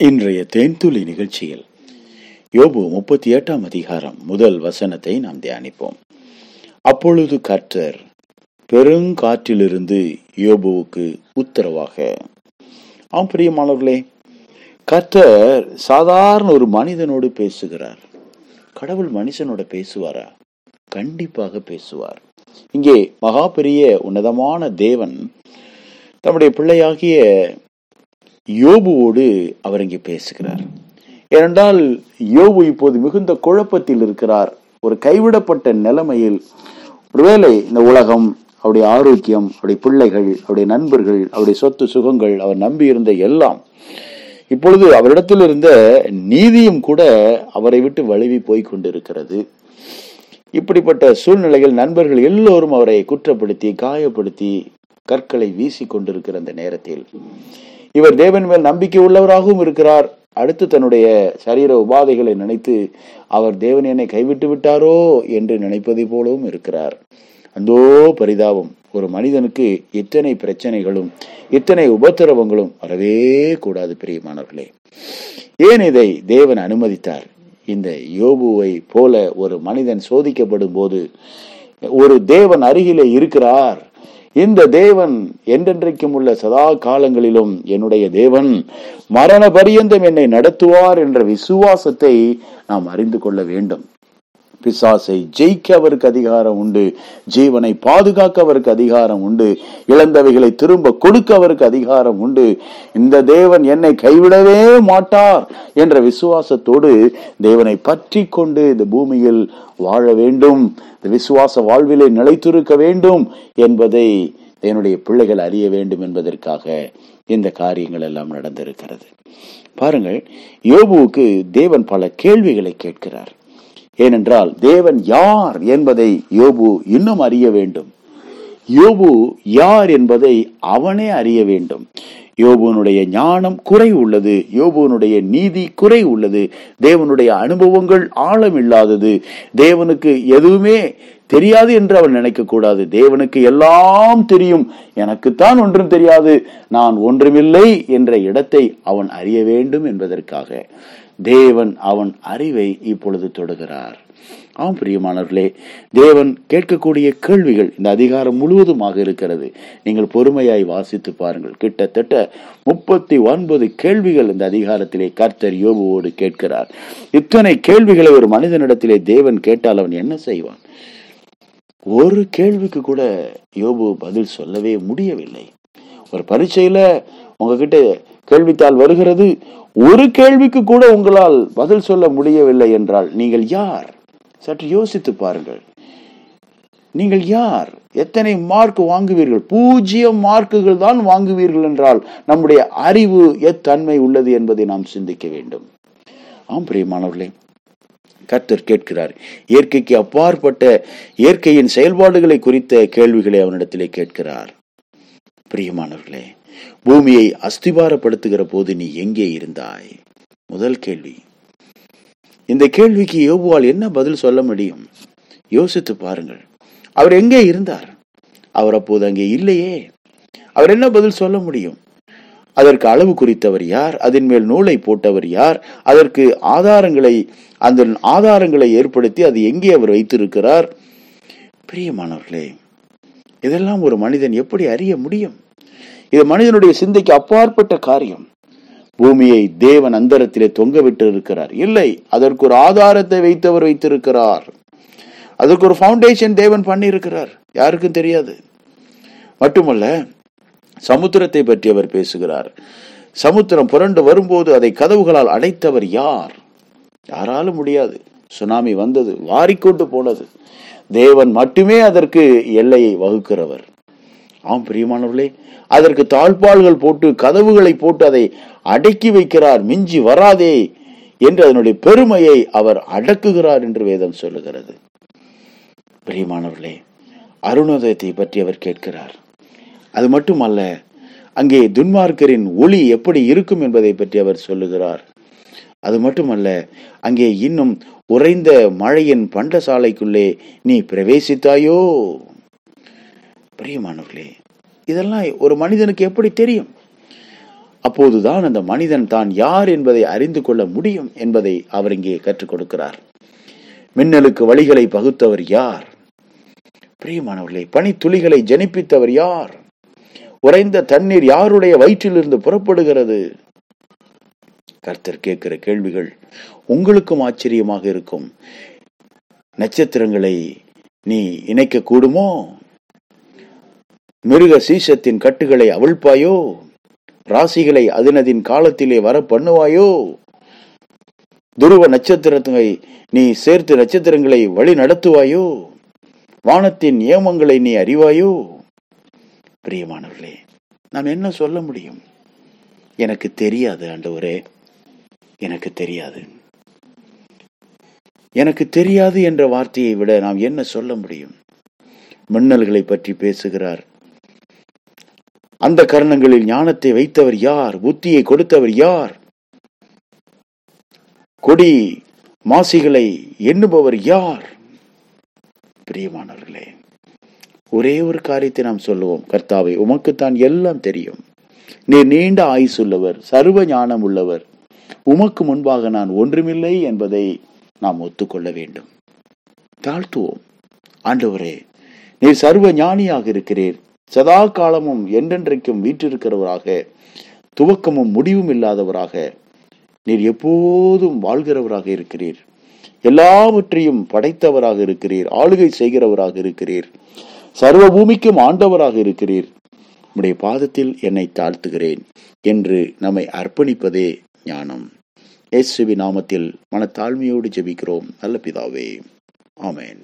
இன்றைய தேன்துளி நிகழ்ச்சியில் யோபு முப்பத்தி எட்டாம் அதிகாரம் முதல் வசனத்தை நாம் தியானிப்போம். அப்பொழுது கர்த்தர் பெருங்காற்றிலிருந்து யோபுவுக்கு உத்தரவாக ஆம் பிரியமானவர்களே கர்த்தர் சாதாரண ஒரு மனிதனோடு பேசுகிறார். கடவுள் மனுஷனோட பேசுவாரா? கண்டிப்பாக பேசுவார். இங்கே மகா பெரிய உன்னதமான தேவன் தம்முடைய பிள்ளையாகிய யோபுவோடு அவர் இங்கே பேசுகிறார். ஏனென்றால் யோபு இப்போது மிகுந்த குழப்பத்தில் இருக்கிறார். ஒரு கைவிடப்பட்ட நிலைமையில் ஒருவேளை இந்த உலகம் அவருடைய ஆரோக்கியம் அவருடைய பிள்ளைகள் அவருடைய நண்பர்கள் அவருடைய சொத்து சுகங்கள் அவர் நம்பியிருந்த எல்லாம் இப்பொழுது அவரிடத்தில் இருந்த நீதியும் கூட அவரை விட்டு வழுவி போய் கொண்டிருக்கிறது. இப்படிப்பட்ட சூழ்நிலைகள் நண்பர்கள் எல்லோரும் அவரை குற்றப்படுத்தி காயப்படுத்தி கற்களை வீசி கொண்டிருக்கிற அந்த நேரத்தில் இவர் தேவன் மேல் நம்பிக்கை உள்ளவராகவும் இருக்கிறார். அடுத்து தன்னுடைய சரீர உபாதைகளை நினைத்து அவர் தேவன் என்னை கைவிட்டு விட்டாரோ என்று நினைப்பதை போலவும் இருக்கிறார். அந்தோ பரிதாபம் ஒரு மனிதனுக்கு இத்தனை பிரச்சனைகளும் இத்தனை உபத்திரவங்களும் வரவே கூடாது பிரியமானவர்களே. ஏன் இதை தேவன் அனுமதித்தார்? இந்த யோபுவை போல ஒரு மனிதன் சோதிக்கப்படும் போது ஒரு தேவன் அருகிலே இருக்கிறார். இந்த தேவன் என்றென்றைக்கும் உள்ள சதா காலங்களிலும் என்னுடைய தேவன் மரண பரியந்தம் என்னை நடத்துவார் என்ற விசுவாசத்தை நாம் அறிந்து கொள்ள வேண்டும். பிசாசை ஜெயிக்க அவருக்கு அதிகாரம் உண்டு. ஜீவனை பாதுகாக்க அவருக்கு அதிகாரம் உண்டு. இழந்தவைகளை திரும்ப கொடுக்க அவருக்கு அதிகாரம் உண்டு. இந்த தேவன் என்னை கைவிடவே மாட்டார் என்ற விசுவாசத்தோடு தேவனை பற்றி கொண்டு இந்த பூமியில் வாழ வேண்டும். இந்த விசுவாச வாழ்விலே நிலைத்திருக்க வேண்டும் என்பதை என்னுடைய பிள்ளைகள் அறிய வேண்டும் என்பதற்காக இந்த காரியங்கள் எல்லாம் நடந்திருக்கிறது. பாருங்கள் யோபுவுக்கு தேவன் பல கேள்விகளை கேட்கிறார். ஏனென்றால் தேவன் யார் என்பதை யோபு இன்னும் அறிய வேண்டும். யோபு யார் என்பதை அவனே அறிய வேண்டும். யோபுனுடைய ஞானம் குறை உள்ளது. யோபுனுடைய நீதி குறை உள்ளது. தேவனுடைய அனுபவங்கள் ஆழம் இல்லாதது. தேவனுக்கு எதுவுமே தெரியாது என்று அவன் நினைக்க கூடாது. தேவனுக்கு எல்லாம் தெரியும். எனக்குத்தான் ஒன்றும் தெரியாது. நான் ஒன்றுமில்லை என்ற இடத்தை அவன் அறிய வேண்டும் என்பதற்காக. தேவன் அவன் அறிவை இப்பொழுது தொடுகிறார். ஆம் பிரியமானவர்களே தேவன் கேட்கக்கூடிய கேள்விகள் இந்த அதிகாரம் முழுவதுமாக இருக்கிறது. நீங்கள் பொறுமையாய் வாசித்து பாருங்கள். கிட்டத்தட்ட முப்பத்தி ஒன்பது கேள்விகள் இந்த அதிகாரத்திலே கர்த்தர் யோபுவோடு கேட்கிறார். இத்தனை கேள்விகளை ஒரு மனிதனிடத்திலே தேவன் கேட்டால் அவன் என்ன செய்வான்? ஒரு கேள்விக்கு கூட யோபு பதில் சொல்லவே முடியவில்லை. ஒரு பரீட்சையில உங்ககிட்ட கேள்வித்தாள் வருகிறது. ஒரு கேள்விக்கு கூட உங்களால் பதில் சொல்ல முடியவில்லை என்றால் நீங்கள் யார்? சற்று யோசித்து பாருங்கள். நீங்கள் யார்? எத்தனை மார்க் வாங்குவீர்கள்? பூஜ்ஜியம் மார்க்குகள் தான் வாங்குவீர்கள் என்றால் நம்முடைய அறிவு எத்தன்மை உள்ளது என்பதை நாம் சிந்திக்க வேண்டும். ஆம் பிரியமானவர்களே கர்த்தர் கேட்கிறார். இயற்கைக்கு அப்பாற்பட்ட இயற்கையின் செயல்பாடுகளை குறித்த கேள்விகளை அவனிடத்திலே கேட்கிறார். பிரியமானவர்களே பூமியை அஸ்திபாரப்படுத்துகிற போது நீ எங்கே இருந்தாய்? முதல் கேள்வி. இந்த கேள்விக்கு யோபுவால் என்ன பதில் சொல்ல முடியும்? யோசித்து பாருங்கள். அவர் எங்கே இருந்தார்? அவர் அப்போது அங்கே இல்லையே. அவர் என்ன பதில் சொல்ல முடியும்? அதற்கு அளவு குறித்தவர் யார்? அதன் மேல் நூலை போட்டவர் யார்? அதற்கு ஆதாரங்களை அந்த ஆதாரங்களை ஏற்படுத்தி அது எங்கே அவர் வைத்திருக்கிறார்? பிரியமானவர்களே இதெல்லாம் ஒரு மனிதன் எப்படி அறிய முடியும்? இது மனிதனுடைய சிந்தைக்கு அப்பாற்பட்ட காரியம். பூமியை தேவன் அந்தரத்திலே தொங்க விட்டு இருக்கிறார். இல்லை அதற்கு ஒரு ஆதாரத்தை வைத்தவர் வைத்திருக்கிறார். அதற்கு ஒரு ஃபவுண்டேஷன் தேவன் பண்ணியிருக்கிறார். யாருக்கும் தெரியாது. மட்டுமல்ல சமுத்திரத்தை பற்றி அவர் பேசுகிறார். சமுத்திரம் புரண்டு வரும்போது அதை கதவுகளால் அடைத்தவர் யார்? யாராலும் முடியாது. சுனாமி வந்தது வாரிக்கொண்டு போனது. தேவன் மட்டுமே அதற்கு எல்லையை வகுக்கிறவர். ஆம் பிரியமானவர்களே அதற்கு தாழ்பால்கள் போட்டு கதவுகளை போட்டு அதை அடக்கி வைக்கிறார் மிஞ்சி வராதே என்று அதனுடைய பெருமையை அவர் அடக்குகிறார் என்று வேதம் சொல்லுகிறது. பிரியமானவர்களே அருணோதயத்தை பற்றி அவர் கேட்கிறார். அது மட்டுமல்ல அங்கே துன்மார்க்கரின் ஒளி எப்படி இருக்கும் என்பதை பற்றி அவர் சொல்லுகிறார். அது மட்டுமல்ல அங்கே இன்னும் உறைந்த மழையின் பண்டசாலைக்குள்ளே நீ பிரவேசித்தாயோ? பிரியமானவர்களே இதெல்லாம் ஒரு மனிதனுக்கு எப்படி தெரியும்? அப்போதுதான் அந்த மனிதன் தான் யார் என்பதை அறிந்து கொள்ள முடியும் என்பதை அவர் இங்கே கற்றுக் கொடுக்கிறார். மின்னலுக்கு வழிகளை பகுத்தவர் யார்? பிரியமானவர்களே பனித்துளிகளை ஜனிப்பித்தவர் யார்? உறைந்த தண்ணீர் யாருடைய வயிற்றிலிருந்து புறப்படுகிறது? கர்த்தர் கேட்கிற கேள்விகள் உங்களுக்கும் ஆச்சரியமாக இருக்கும். நட்சத்திரங்களை நீ இணைக்க கூடுமோ? மிருக சீசத்தின் கட்டுகளை அவிழ்ப்பாயோ? ராசிகளை அதனதின் காலத்திலே வர பண்ணுவாயோ துருவ நட்சத்திரத்தை நீ சேர்த்து நட்சத்திரங்களை வழி நடத்துவாயோ? வானத்தின் நியமங்களை நீ அறிவாயோ? பிரியமானவர்களே நான் என்ன சொல்ல முடியும்? எனக்கு தெரியாது ஆண்டவரே. எனக்கு தெரியாது. எனக்கு தெரியாது என்ற வார்த்தையை விட நாம் என்ன சொல்ல முடியும்? மின்னல்களை பற்றி பேசுகிறார். அந்த கர்ணங்களில் ஞானத்தை வைத்தவர் யார்? புத்தியை கொடுத்தவர் யார்? கொடி மாசிகளை எண்ணுபவர் யார்? பிரியமானவர்களே ஒரே ஒரு காரியத்தை நாம் சொல்லுவோம். கர்த்தாவை உமக்குத்தான் எல்லாம் தெரியும். நீர் நீண்ட ஆயுசுள்ளவர் சர்வ ஞானம் உள்ளவர் உமக்கு முன்பாக நான் ஒன்றுமில்லை என்பதை நாம் ஒத்துக்கொள்ள வேண்டும். தாழ்த்துவோம். ஆண்டவரே நீர் சர்வ ஞானியாக இருக்கிறீர். சதா காலமும் என்றென்றைக்கும் வீற்றிருக்கிறவராக துவக்கமும் முடிவும் இல்லாதவராக நீர் எப்போதும் வாழ்கிறவராக இருக்கிறீர். எல்லாவற்றையும் படைத்தவராக இருக்கிறீர். ஆளுகை செய்கிறவராக இருக்கிறீர். சர்வ பூமிக்கும் ஆண்டவராக இருக்கிறீர். உம்முடைய பாதத்தில் என்னை தாழ்த்துகிறேன் என்று நம்மை அர்ப்பணிப்பதே ஞானம். இயேசுவி நாமத்தில் மனத்தாழ்மையோடு ஜெபிக்கிறோம். நல்ல பிதாவே. ஆமேன்.